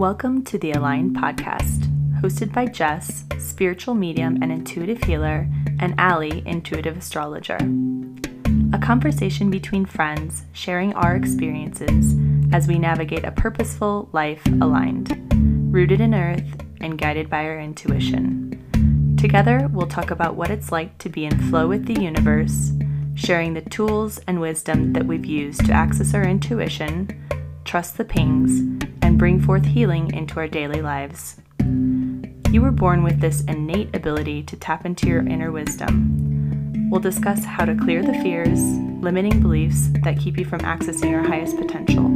Welcome to the Aligned Podcast, hosted by Jess, spiritual medium and intuitive healer, and Allie, intuitive astrologer. A conversation between friends sharing our experiences as we navigate a purposeful life aligned, rooted in earth, and guided by our intuition. Together, we'll talk about what it's like to be in flow with the universe, sharing the tools and wisdom that we've used to access our intuition, trust the pings, bring forth healing into our daily lives. You were born with this innate ability to tap into your inner wisdom. We'll discuss how to clear the fears, limiting beliefs that keep you from accessing your highest potential.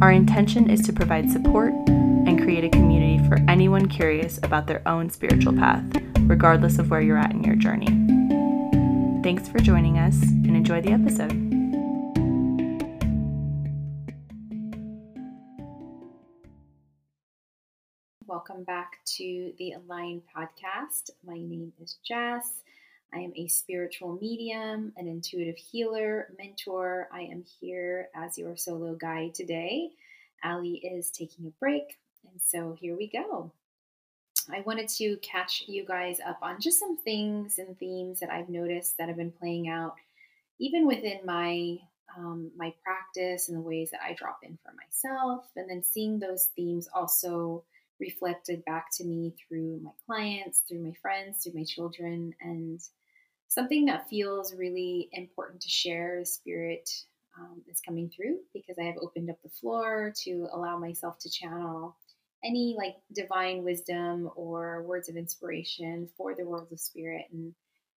Our intention is to provide support and create a community for anyone curious about their own spiritual path, regardless of where you're at in your journey. Thanks for joining us and enjoy the episode. Welcome back to the Align podcast. My name is Jess. I am a spiritual medium, an intuitive healer, mentor. I am here as your solo guide today. Allie is taking a break, and so here we go. I wanted to catch you guys up on just some things and themes that I've noticed that have been playing out, even within my um, my practice and the ways that I drop in for myself, and then seeing those themes also reflected back to me through my clients, through my friends, through my children, and something that feels really important to share. Spirit um, is coming through because I have opened up the floor to allow myself to channel any like divine wisdom or words of inspiration for the world of spirit. And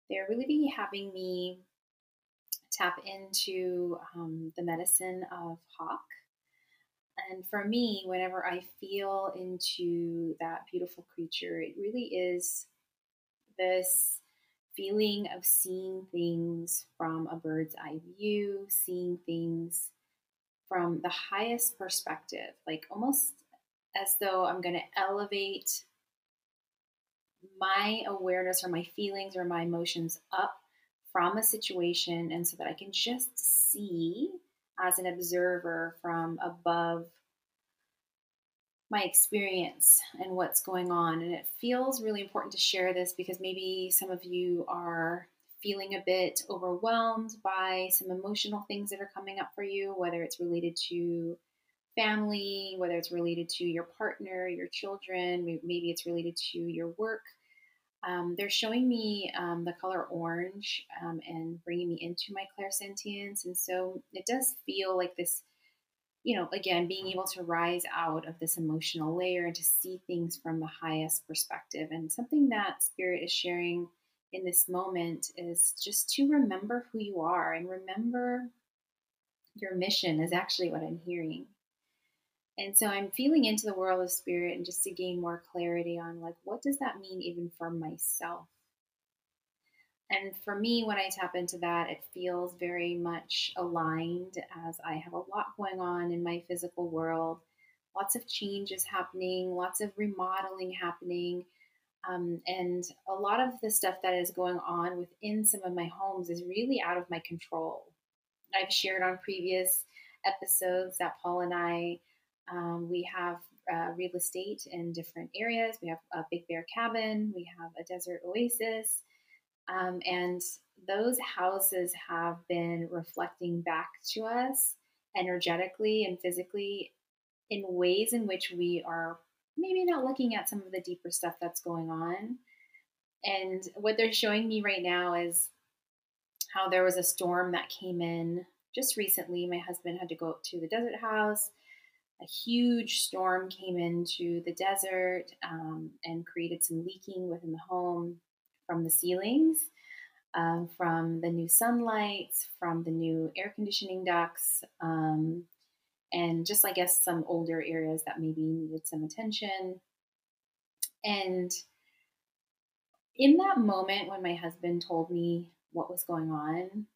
they're really be having me tap into um, the medicine of hawk and for me, whenever I feel into that beautiful creature, it really is this feeling of seeing things from a bird's eye view, seeing things from the highest perspective, like almost as though I'm going to elevate my awareness or my feelings or my emotions up from a situation and so that I can just see as an observer from above my experience and what's going on. And it feels really important to share this because maybe some of you are feeling a bit overwhelmed by some emotional things that are coming up for you, whether it's related to family, whether it's related to your partner, your children, maybe it's related to your work. Um, they're showing me um, the color orange um, and bringing me into my clairsentience. And so it does feel like this you know, again, being able to rise out of this emotional layer and to see things from the highest perspective. And something that Spirit is sharing in this moment is just to remember who you are and remember your mission, is actually what I'm hearing. And so I'm feeling into the world of spirit and just to gain more clarity on like, what does that mean even for myself? And for me, when I tap into that, it feels very much aligned as I have a lot going on in my physical world, lots of changes happening, lots of remodeling happening. Um, and a lot of the stuff that is going on within some of my homes is really out of my control. I've shared on previous episodes that Paul and I, um, we have uh, real estate in different areas. We have a Big Bear cabin, we have a desert oasis, um, and those houses have been reflecting back to us energetically and physically in ways in which we are maybe not looking at some of the deeper stuff that's going on. And what they're showing me right now is how there was a storm that came in just recently. My husband had to go to the desert house. A huge storm came into the desert um, and created some leaking within the home from the ceilings, um, from the new sunlight, from the new air conditioning ducts, um, and just, I guess, some older areas that maybe needed some attention. And in that moment, when my husband told me what was going on,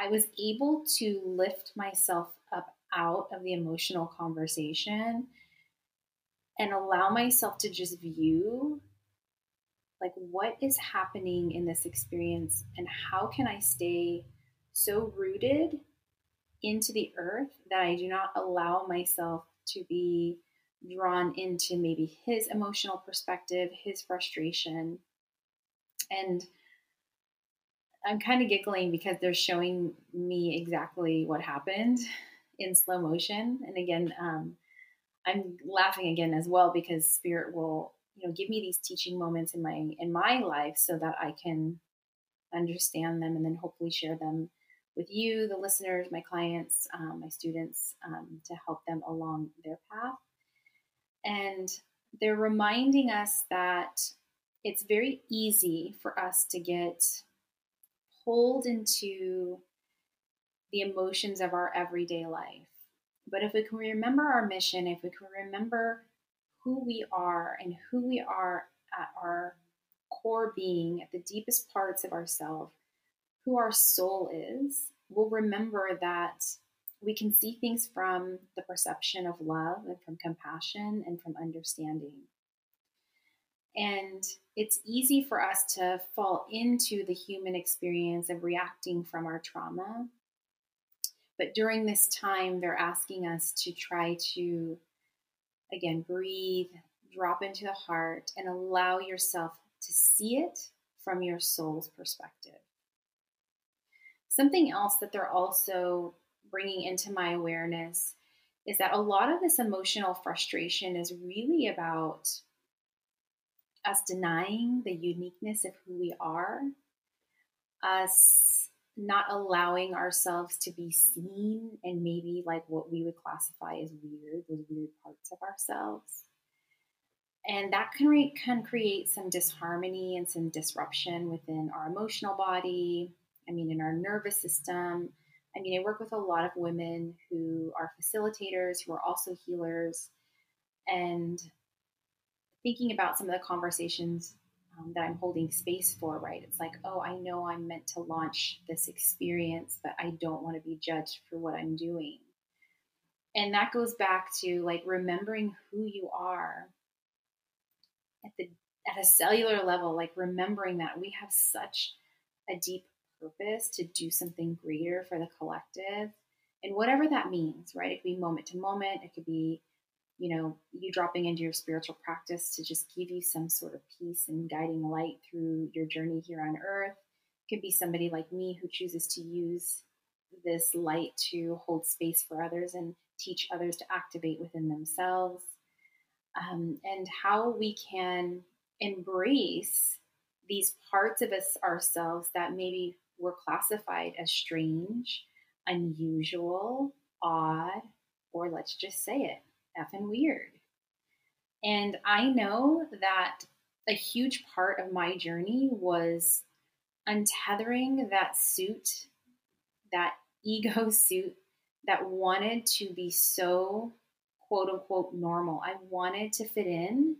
I was able to lift myself up out of the emotional conversation and allow myself to just view like what is happening in this experience and how can I stay so rooted into the earth that I do not allow myself to be drawn into maybe his emotional perspective, his frustration. And I'm kind of giggling because they're showing me exactly what happened in slow motion. And again, um, I'm laughing again as well because spirit will, you know, give me these teaching moments in my in my life so that I can understand them and then hopefully share them with you, the listeners, my clients, um, my students, um, to help them along their path. And they're reminding us that it's very easy for us to get pulled into the emotions of our everyday life. But if we can remember our mission, if we can remember who we are and who we are at our core being, at the deepest parts of ourselves, who our soul is, we'll remember that we can see things from the perception of love and from compassion and from understanding. And it's easy for us to fall into the human experience of reacting from our trauma. But during this time, they're asking us to try to, again, breathe, drop into the heart, and allow yourself to see it from your soul's perspective. Something else that they're also bringing into my awareness is that a lot of this emotional frustration is really about us denying the uniqueness of who we are, us not allowing ourselves to be seen and maybe like what we would classify as weird, those weird parts of ourselves. And that can, re- can create some disharmony and some disruption within our emotional body, I mean, in our nervous system. I mean, I work with a lot of women who are facilitators, who are also healers. And thinking about some of the conversations um, that I'm holding space for, right? It's like, oh, I know I'm meant to launch this experience, but I don't want to be judged for what I'm doing. And that goes back to like remembering who you are at the at a cellular level, like remembering that we have such a deep purpose to do something greater for the collective and whatever that means, right? It could be moment to moment, it could be, you know, you dropping into your spiritual practice to just give you some sort of peace and guiding light through your journey here on earth. It could be somebody like me who chooses to use this light to hold space for others and teach others to activate within themselves. Um, and how we can embrace these parts of us ourselves that maybe were classified as strange, unusual, odd, or let's just say it, effing weird. And I know that a huge part of my journey was untethering that suit, that ego suit that wanted to be so quote unquote normal. I wanted to fit in.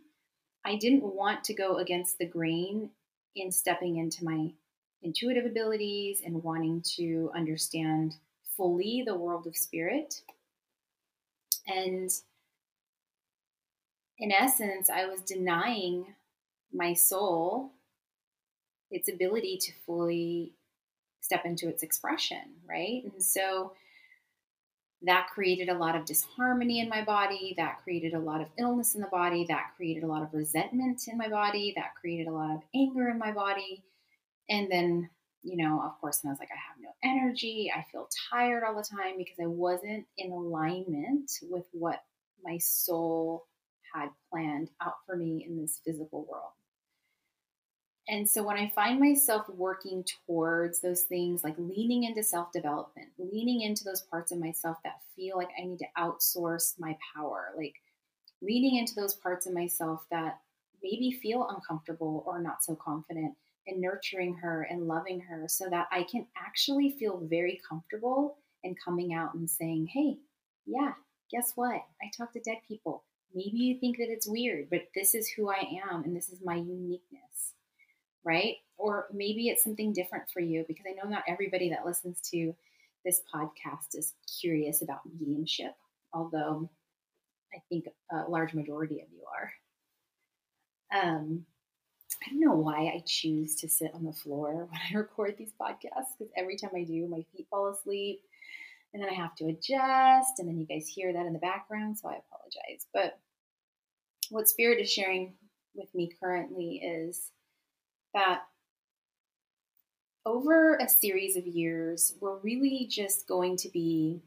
I didn't want to go against the grain in stepping into my intuitive abilities and wanting to understand fully the world of spirit. And in essence, I was denying my soul its ability to fully step into its expression, right? And so that created a lot of disharmony in my body. That created a lot of illness in the body. That created a lot of resentment in my body. That created a lot of anger in my body. And then, you know, of course, and I was like, I have no energy. I feel tired all the time because I wasn't in alignment with what my soul had planned out for me in this physical world. And so when I find myself working towards those things, like leaning into self development, leaning into those parts of myself that feel like I need to outsource my power, like leaning into those parts of myself that maybe feel uncomfortable or not so confident, and nurturing her and loving her so that I can actually feel very comfortable and coming out and saying, hey, yeah, guess what? I talk to dead people. Maybe you think that it's weird, but this is who I am and this is my uniqueness, right? Or maybe it's something different for you because I know not everybody that listens to this podcast is curious about mediumship, although I think a large majority of you are. Um, I don't know why I choose to sit on the floor when I record these podcasts because every time I do, my feet fall asleep and then I have to adjust, and then you guys hear that in the background, so I apologize. But what Spirit is sharing with me currently is that over a series of years, we're really just going to be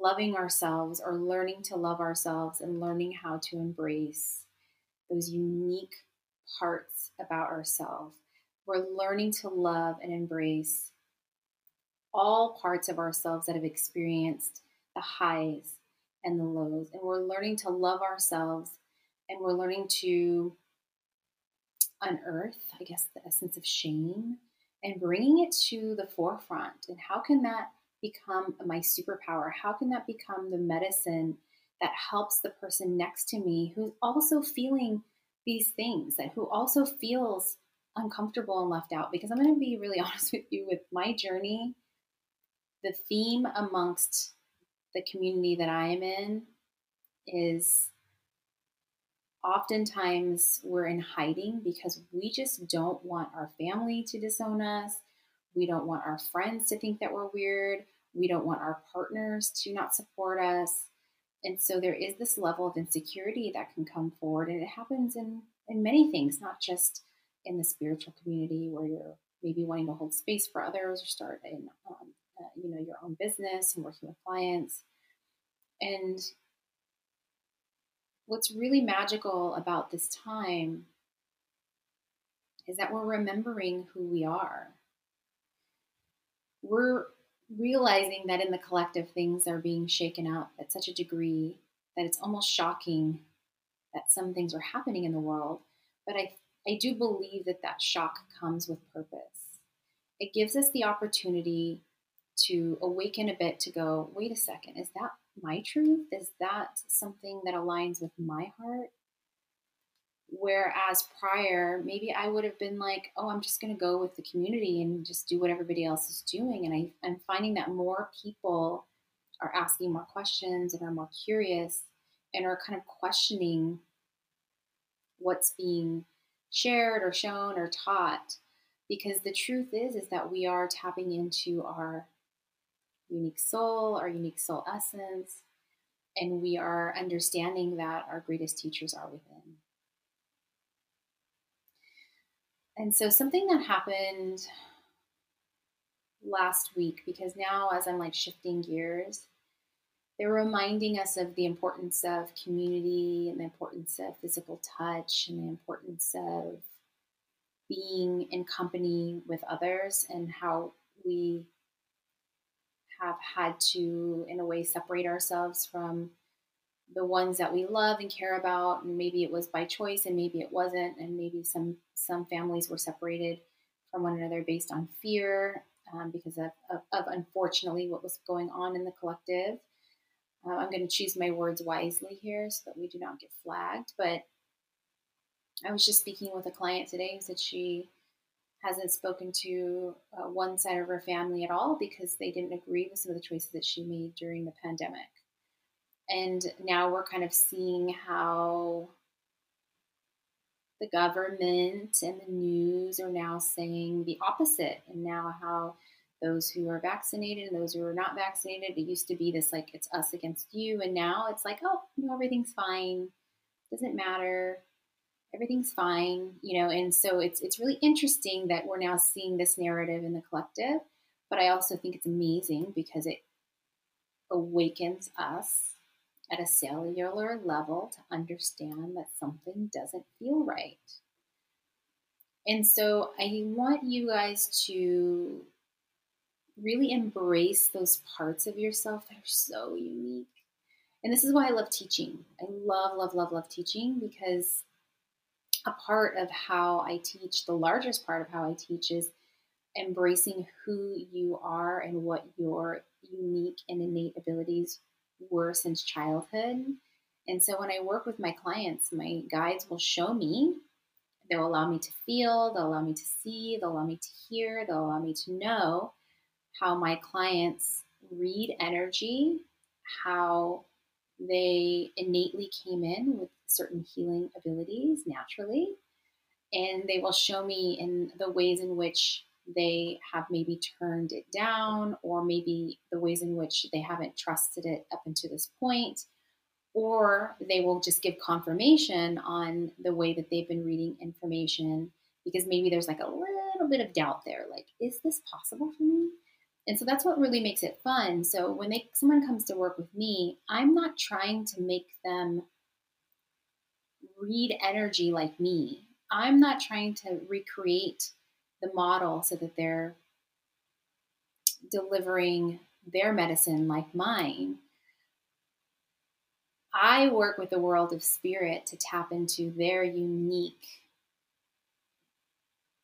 loving ourselves or learning to love ourselves and learning how to embrace those unique parts about ourselves. We're learning to love and embrace all parts of ourselves that have experienced the highs and the lows. And we're learning to love ourselves and we're learning to unearth, I guess, the essence of shame and bringing it to the forefront. And how can that become my superpower? How can that become the medicine that helps the person next to me who's also feeling these things, and who also feels uncomfortable and left out? Because I'm going to be really honest with you with my journey. The theme amongst the community that I am in is oftentimes we're in hiding because we just don't want our family to disown us. We don't want our friends to think that we're weird. We don't want our partners to not support us. And so there is this level of insecurity that can come forward. And it happens in, in many things, not just in the spiritual community where you're maybe wanting to hold space for others or start in, um, uh, you know, your own business and working with clients. And what's really magical about this time is that we're remembering who we are. We're realizing that in the collective things are being shaken up at such a degree that it's almost shocking that some things are happening in the world. But I, I do believe that that shock comes with purpose. It gives us the opportunity to awaken a bit to go, wait a second, is that my truth? Is that something that aligns with my heart? Whereas prior, maybe I would have been like, oh, I'm just going to go with the community and just do what everybody else is doing. And I, I'm finding that more people are asking more questions and are more curious and are kind of questioning what's being shared or shown or taught because the truth is is that we are tapping into our unique soul, our unique soul essence, and we are understanding that our greatest teachers are within. And so, something that happened last week, because now as I'm like shifting gears, they're reminding us of the importance of community and the importance of physical touch and the importance of being in company with others and how we have had to, in a way, separate ourselves from the ones that we love and care about. And maybe it was by choice, and maybe it wasn't. And maybe some some families were separated from one another based on fear, um, because of, of, of, unfortunately what was going on in the collective. Uh, I'm going to choose my words wisely here so that we do not get flagged. But I was just speaking with a client today who said she hasn't spoken to uh, one side of her family at all because they didn't agree with some of the choices that she made during the pandemic. And now we're kind of seeing how the government and the news are now saying the opposite, and now how those who are vaccinated and those who are not vaccinated, it used to be this like it's us against you, and now it's like, oh, no, everything's fine, doesn't matter everything's fine, you know, and so it's it's really interesting that we're now seeing this narrative in the collective, but I also think it's amazing because it awakens us at a cellular level to understand that something doesn't feel right. And so I want you guys to really embrace those parts of yourself that are so unique. And this is why I love teaching. I love, love, love, love teaching because a part of how I teach, the largest part of how I teach is embracing who you are and what your unique and innate abilities were since childhood. And so when I work with my clients, my guides will show me, they'll allow me to feel, they'll allow me to see, they'll allow me to hear, they'll allow me to know how my clients read energy, how they innately came in with certain healing abilities naturally. And they will show me in the ways in which they have maybe turned it down, or maybe the ways in which they haven't trusted it up until this point, or they will just give confirmation on the way that they've been reading information because maybe there's like a little bit of doubt there like is this possible for me? And so that's what really makes it fun. So when they someone comes to work with me i'm not trying to make them read energy like me i'm not trying to recreate the model so that they're delivering their medicine like mine I work with the world of spirit to tap into their unique.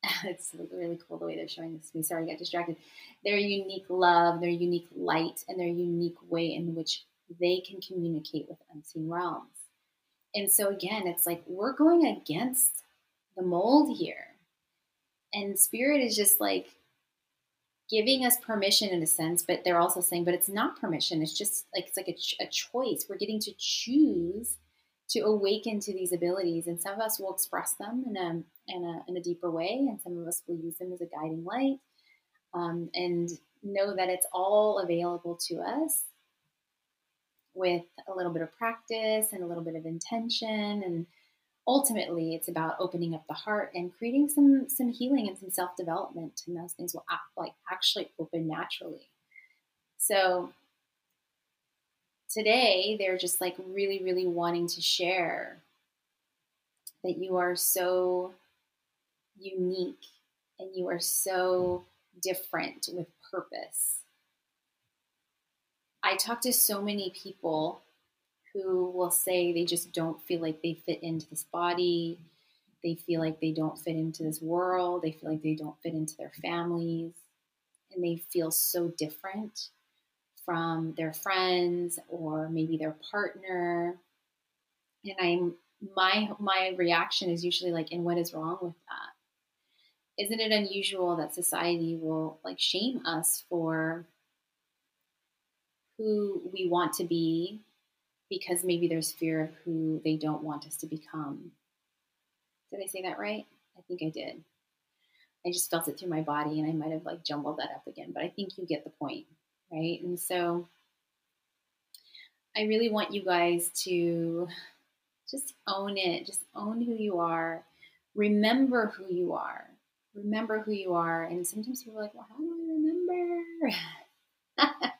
it's really cool the way they're showing this to me. Sorry, I got distracted. Their unique love, their unique light, and their unique way in which they can communicate with unseen realms. And so, again, it's like we're going against the mold here. And spirit is just like giving us permission in a sense, but they're also saying, but it's not permission. It's just like it's like a, a choice. We're getting to choose to awaken to these abilities, and some of us will express them in a in a, in a deeper way, and some of us will use them as a guiding light, um, and know that it's all available to us with a little bit of practice and a little bit of intention and ultimately it's about opening up the heart and creating some some healing and some self-development and those things will act, like actually open naturally. So today they're just like really really wanting to share that you are so unique and you are so different with purpose i talk to so many people who will say they just don't feel like they fit into this body. They feel like they don't fit into this world. They feel like they don't fit into their families. And they feel so different from their friends or maybe their partner. And I'm my my reaction is usually like, and what is wrong with that? Isn't it unusual that society will like shame us for who we want to be because maybe there's fear of who they don't want us to become. Did I say that right? I think I did. I just felt it through my body and I might have like jumbled that up again, but I think you get the point, right? And so I really want you guys to just own it, just own who you are, remember who you are, remember who you are. And sometimes people are like, well, how do I remember?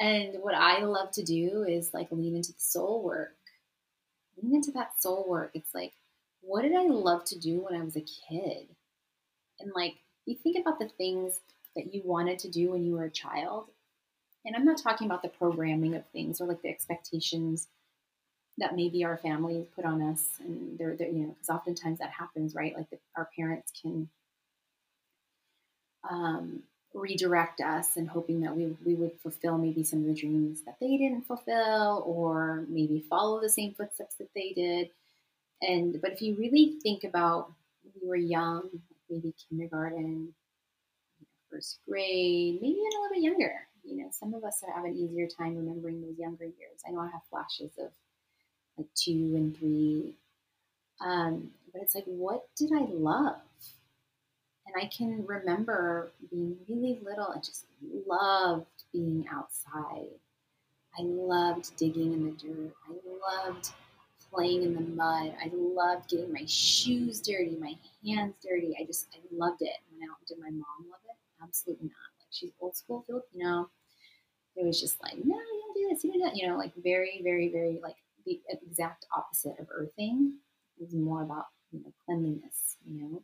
And what I love to do is like lean into the soul work. Lean into that soul work. It's like, what did I love to do when I was a kid? And like, you think about the things that you wanted to do when you were a child. And I'm not talking about the programming of things or like the expectations that maybe our families put on us. And they're, they're you know, because oftentimes that happens, right? Like the, our parents can um, redirect us and hoping that we, we would fulfill maybe some of the dreams that they didn't fulfill or maybe follow the same footsteps that they did. And but if you really think about you were young maybe kindergarten first grade maybe even a little bit younger you know some of us have an easier time remembering those younger years. I know i have flashes of like two and three. Um, but it's like what did i love and I can remember being really little and just loved being outside. I loved digging in the dirt. I loved playing in the mud. I loved getting my shoes dirty, my hands dirty. I just, I loved it. Now, did my mom love it? Absolutely not. Like she's old school Filipino. It was just like, no, you don't do this, you do that. You know, like very, very, very like the exact opposite of earthing. It was more about, you know, cleanliness, you know.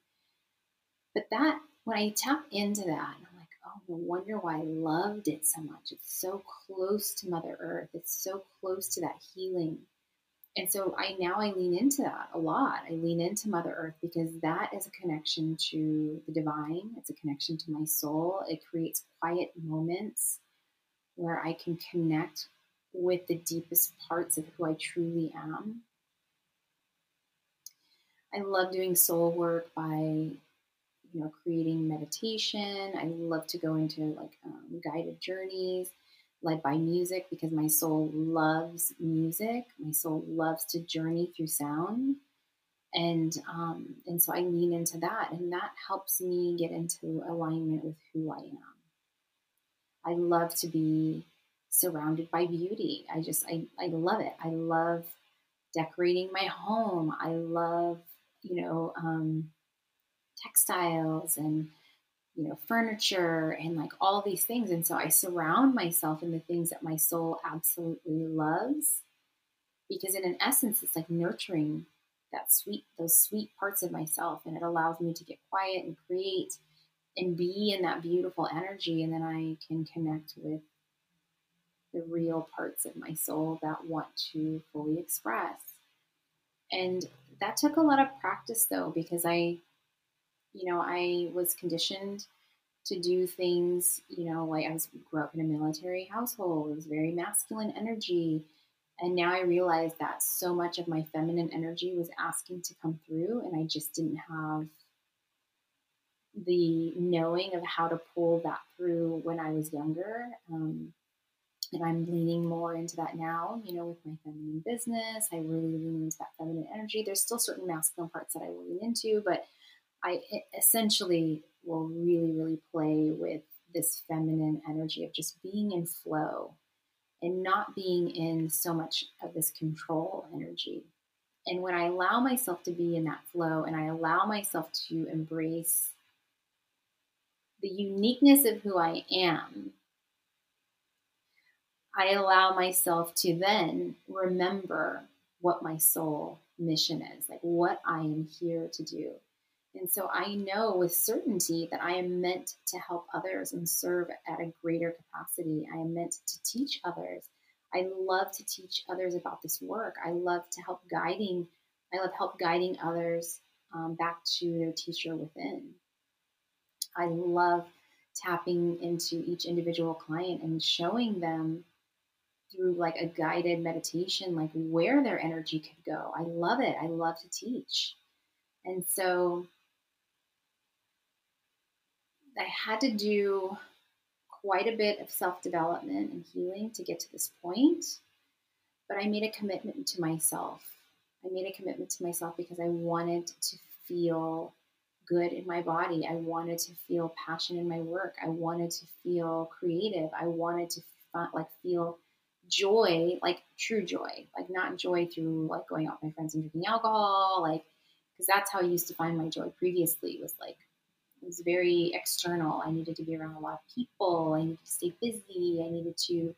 But that, when I tap into that, I'm like, oh, no wonder why I loved it so much. It's so close to Mother Earth. It's so close to that healing. And so I now I lean into that a lot. I lean into Mother Earth because that is a connection to the divine. It's a connection to my soul. It creates quiet moments where I can connect with the deepest parts of who I truly am. I love doing soul work by you know, creating meditation. I love to go into like um, guided journeys led by music because my soul loves music. My soul loves to journey through sound. And um, and so I lean into that, and that helps me get into alignment with who I am. I love to be surrounded by beauty. I just, I, I love it. I love decorating my home. I love, you know, um, textiles and, you know, furniture and like all these things. And so I surround myself in the things that my soul absolutely loves because in an essence, it's like nurturing that sweet, those sweet parts of myself. And it allows me to get quiet and create and be in that beautiful energy. And then I can connect with the real parts of my soul that want to fully express. And that took a lot of practice though, because I, you know, I was conditioned to do things, you know, like I was grew up in a military household. It was very masculine energy. And now I realize that so much of my feminine energy was asking to come through, and I just didn't have the knowing of how to pull that through when I was younger. Um, and I'm leaning more into that now, you know, with my feminine business. I really lean into that feminine energy. There's still certain masculine parts that I lean into, but I essentially will really, really play with this feminine energy of just being in flow and not being in so much of this control energy. And when I allow myself to be in that flow and I allow myself to embrace the uniqueness of who I am, I allow myself to then remember what my soul mission is, like what I am here to do. And so I know with certainty that I am meant to help others and serve at a greater capacity. I am meant to teach others. I love to teach others about this work. I love to help guiding. I love help guiding others um, back to their teacher within. I love tapping into each individual client and showing them through like a guided meditation, like where their energy could go. I love it. I love to teach. And so I had to do quite a bit of self development and healing to get to this point, but I made a commitment to myself. I made a commitment to myself because I wanted to feel good in my body. I wanted to feel passion in my work. I wanted to feel creative. I wanted to like feel joy, like true joy, like not joy through like going out with my friends and drinking alcohol, like because that's how I used to find my joy previously was like it was very external. I needed to be around a lot of people. I needed to stay busy. I needed to, you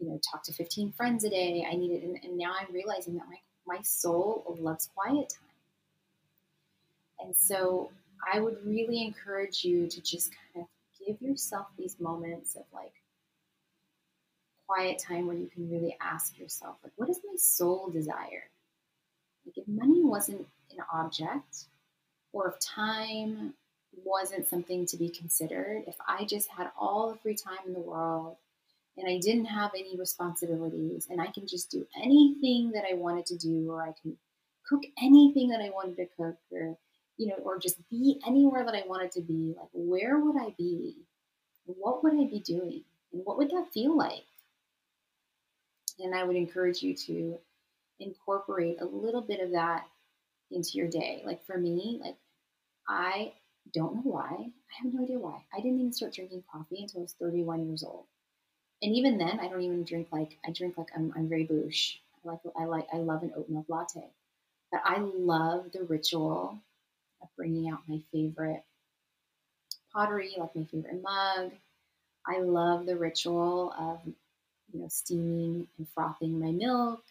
know, talk to 15 friends a day. I needed, and, and now I'm realizing that my, my soul loves quiet time. And so I would really encourage you to just kind of give yourself these moments of like quiet time where you can really ask yourself, like, what is my soul desire? Like, if money wasn't an object, or if time wasn't something to be considered, if I just had all the free time in the world and I didn't have any responsibilities and I can just do anything that I wanted to do, or I can cook anything that I wanted to cook, or you know, or just be anywhere that I wanted to be, like where would I be? What would I be doing? And what would that feel like? And I would encourage you to incorporate a little bit of that into your day. Like for me, like I don't know why. I have no idea why. I didn't even start drinking coffee until I was 31 years old. And even then, I don't even drink like I drink like I'm, I'm very bouche. I like I like I love an oat milk latte, but I love the ritual of bringing out my favorite pottery, like my favorite mug. I love the ritual of you know steaming and frothing my milk.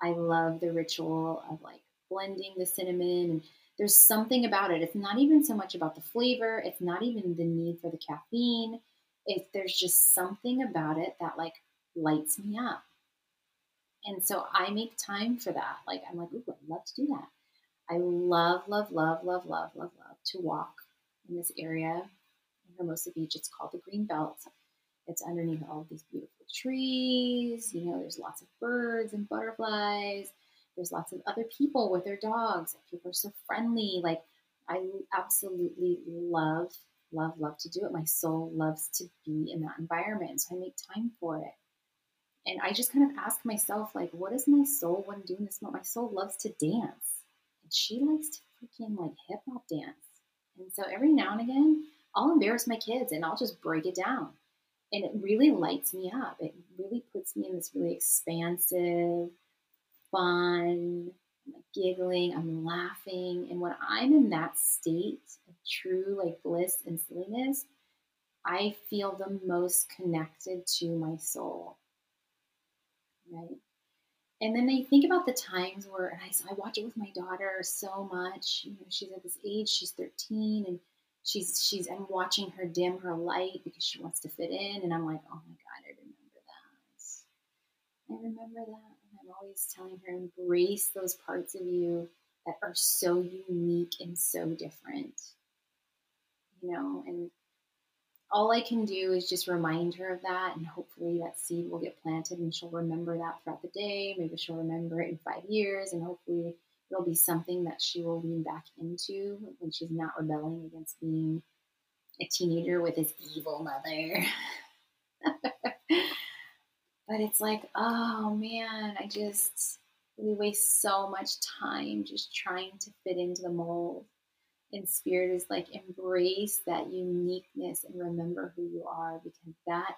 I love the ritual of like blending the cinnamon and there's something about it. It's not even so much about the flavor, it's not even the need for the caffeine. If there's just something about it that like lights me up. And so I make time for that. Like I'm like, ooh, I'd love to do that. I love, love, love, love, love, love, love to walk in this area in Hermosa Beach. It's called the Green Belt. It's underneath all these beautiful trees. You know, there's lots of birds and butterflies. There's lots of other people with their dogs. People are so friendly. Like, I absolutely love, love, love to do it. My soul loves to be in that environment. So I make time for it. And I just kind of ask myself, like, what is my soul when to do in this moment? My soul loves to dance. And she likes to freaking like hip hop dance. And so every now and again, I'll embarrass my kids and I'll just break it down. And it really lights me up. It really puts me in this really expansive, fun, I'm giggling, I'm laughing. And when I'm in that state of true like bliss and silliness, I feel the most connected to my soul. Right. And then I think about the times where, and I, I watch it with my daughter so much. You know, she's at this age, she's 13, and she's she's I'm watching her dim her light because she wants to fit in, and I'm like, oh my god, I remember that. I remember that. I'm always telling her, embrace those parts of you that are so unique and so different. You know, and all I can do is just remind her of that, and hopefully that seed will get planted and she'll remember that throughout the day. Maybe she'll remember it in five years, and hopefully it'll be something that she will lean back into when she's not rebelling against being a teenager with his evil mother. but it's like, oh man, I just we waste so much time just trying to fit into the mold. And spirit is like embrace that uniqueness and remember who you are because that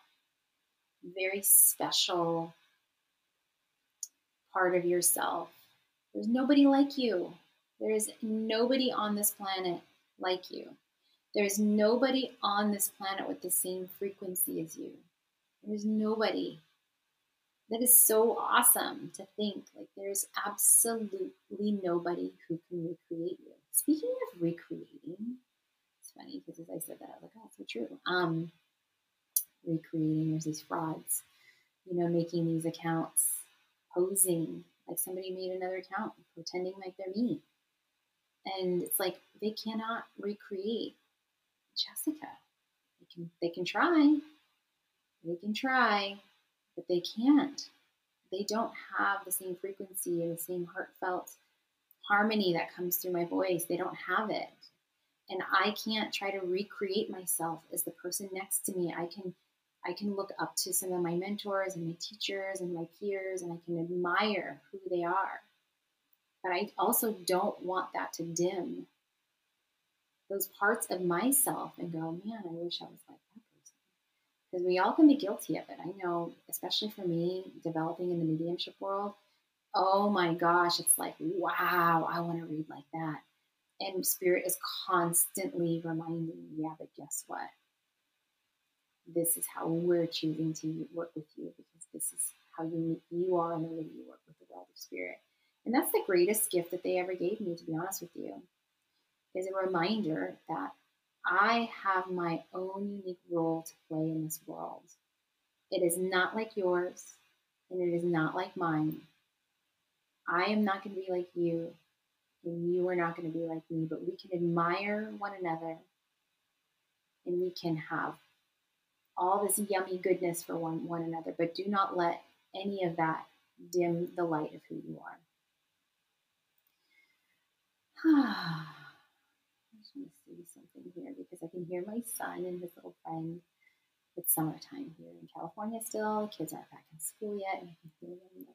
very special part of yourself there's nobody like you. There's nobody on this planet like you. There's nobody on this planet with the same frequency as you. There's nobody that is so awesome to think like there's absolutely nobody who can recreate you Speaking of recreating, it's funny because as I said that, I was like, oh, so true. Um, recreating, there's these frauds, you know, making these accounts, posing like somebody made another account, pretending like they're me. And it's like they cannot recreate Jessica. They can they can try. They can try, but they can't. They don't have the same frequency and the same heartfelt harmony that comes through my voice. They don't have it. And I can't try to recreate myself as the person next to me. I can I can look up to some of my mentors and my teachers and my peers and I can admire who they are. But I also don't want that to dim those parts of myself and go, man, I wish I was like. Because we all can be guilty of it. I know, especially for me, developing in the mediumship world, oh my gosh, it's like, wow, I want to read like that. And Spirit is constantly reminding me, yeah, but guess what? This is how we're choosing to work with you because this is how unique you are and the way you work with the world of Spirit. And that's the greatest gift that they ever gave me, to be honest with you, is a reminder that I have my own unique role to play in this world. It is not like yours, and it is not like mine. I am not going to be like you, and you are not going to be like me, but we can admire one another and we can have all this yummy goodness for one, one another, but do not let any of that dim the light of who you are. I just want to see something here because I can hear my son and his little friend. It's summertime here in California still. Kids aren't back in school yet, and I can hear them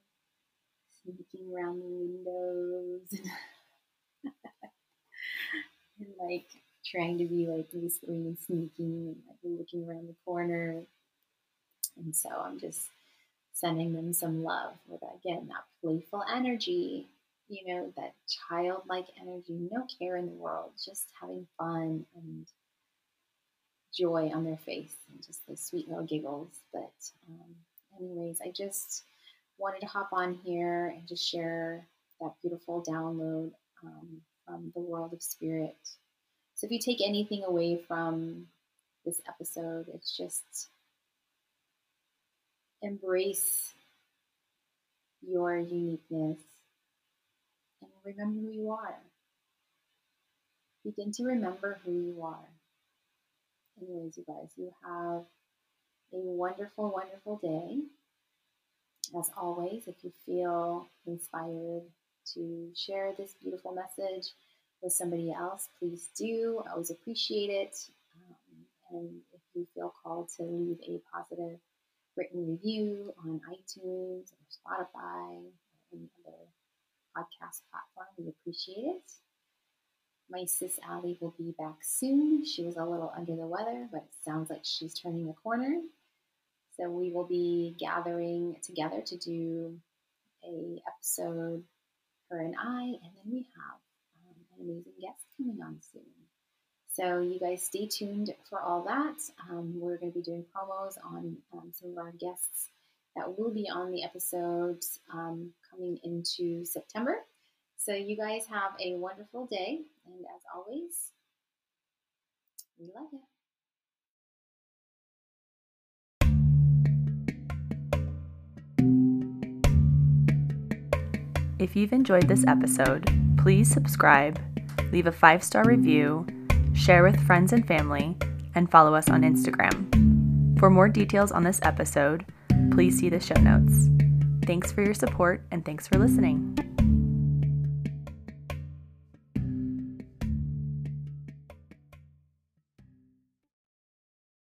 sneaking around the windows and, and like trying to be like whispering and sneaking and like looking around the corner. And so I'm just sending them some love with again that playful energy, you know, that childlike energy, no care in the world, just having fun and joy on their face and just the sweet little giggles. But um, anyways, I just wanted to hop on here and just share that beautiful download um, from the world of spirit. So, if you take anything away from this episode, it's just embrace your uniqueness remember who you are. Begin to remember who you are. Anyways, you guys, you have a wonderful, wonderful day. As always, if you feel inspired to share this beautiful message with somebody else, please do. I always appreciate it. Um, and if you feel called to leave a positive written review on iTunes or Spotify or any other podcast platform, we appreciate it. My sis Allie will be back soon. She was a little under the weather, but it sounds like she's turning the corner. So we will be gathering together to do a episode, her and I, and then we have um, an amazing guest coming on soon. So you guys stay tuned for all that. Um, we're going to be doing promos on um, some of our guests that will be on the episodes um, coming into September. So you guys have a wonderful day, and as always, we love you. If you've enjoyed this episode, please subscribe, leave a five star review, share with friends and family, and follow us on Instagram. For more details on this episode, please see the show notes. Thanks for your support and thanks for listening.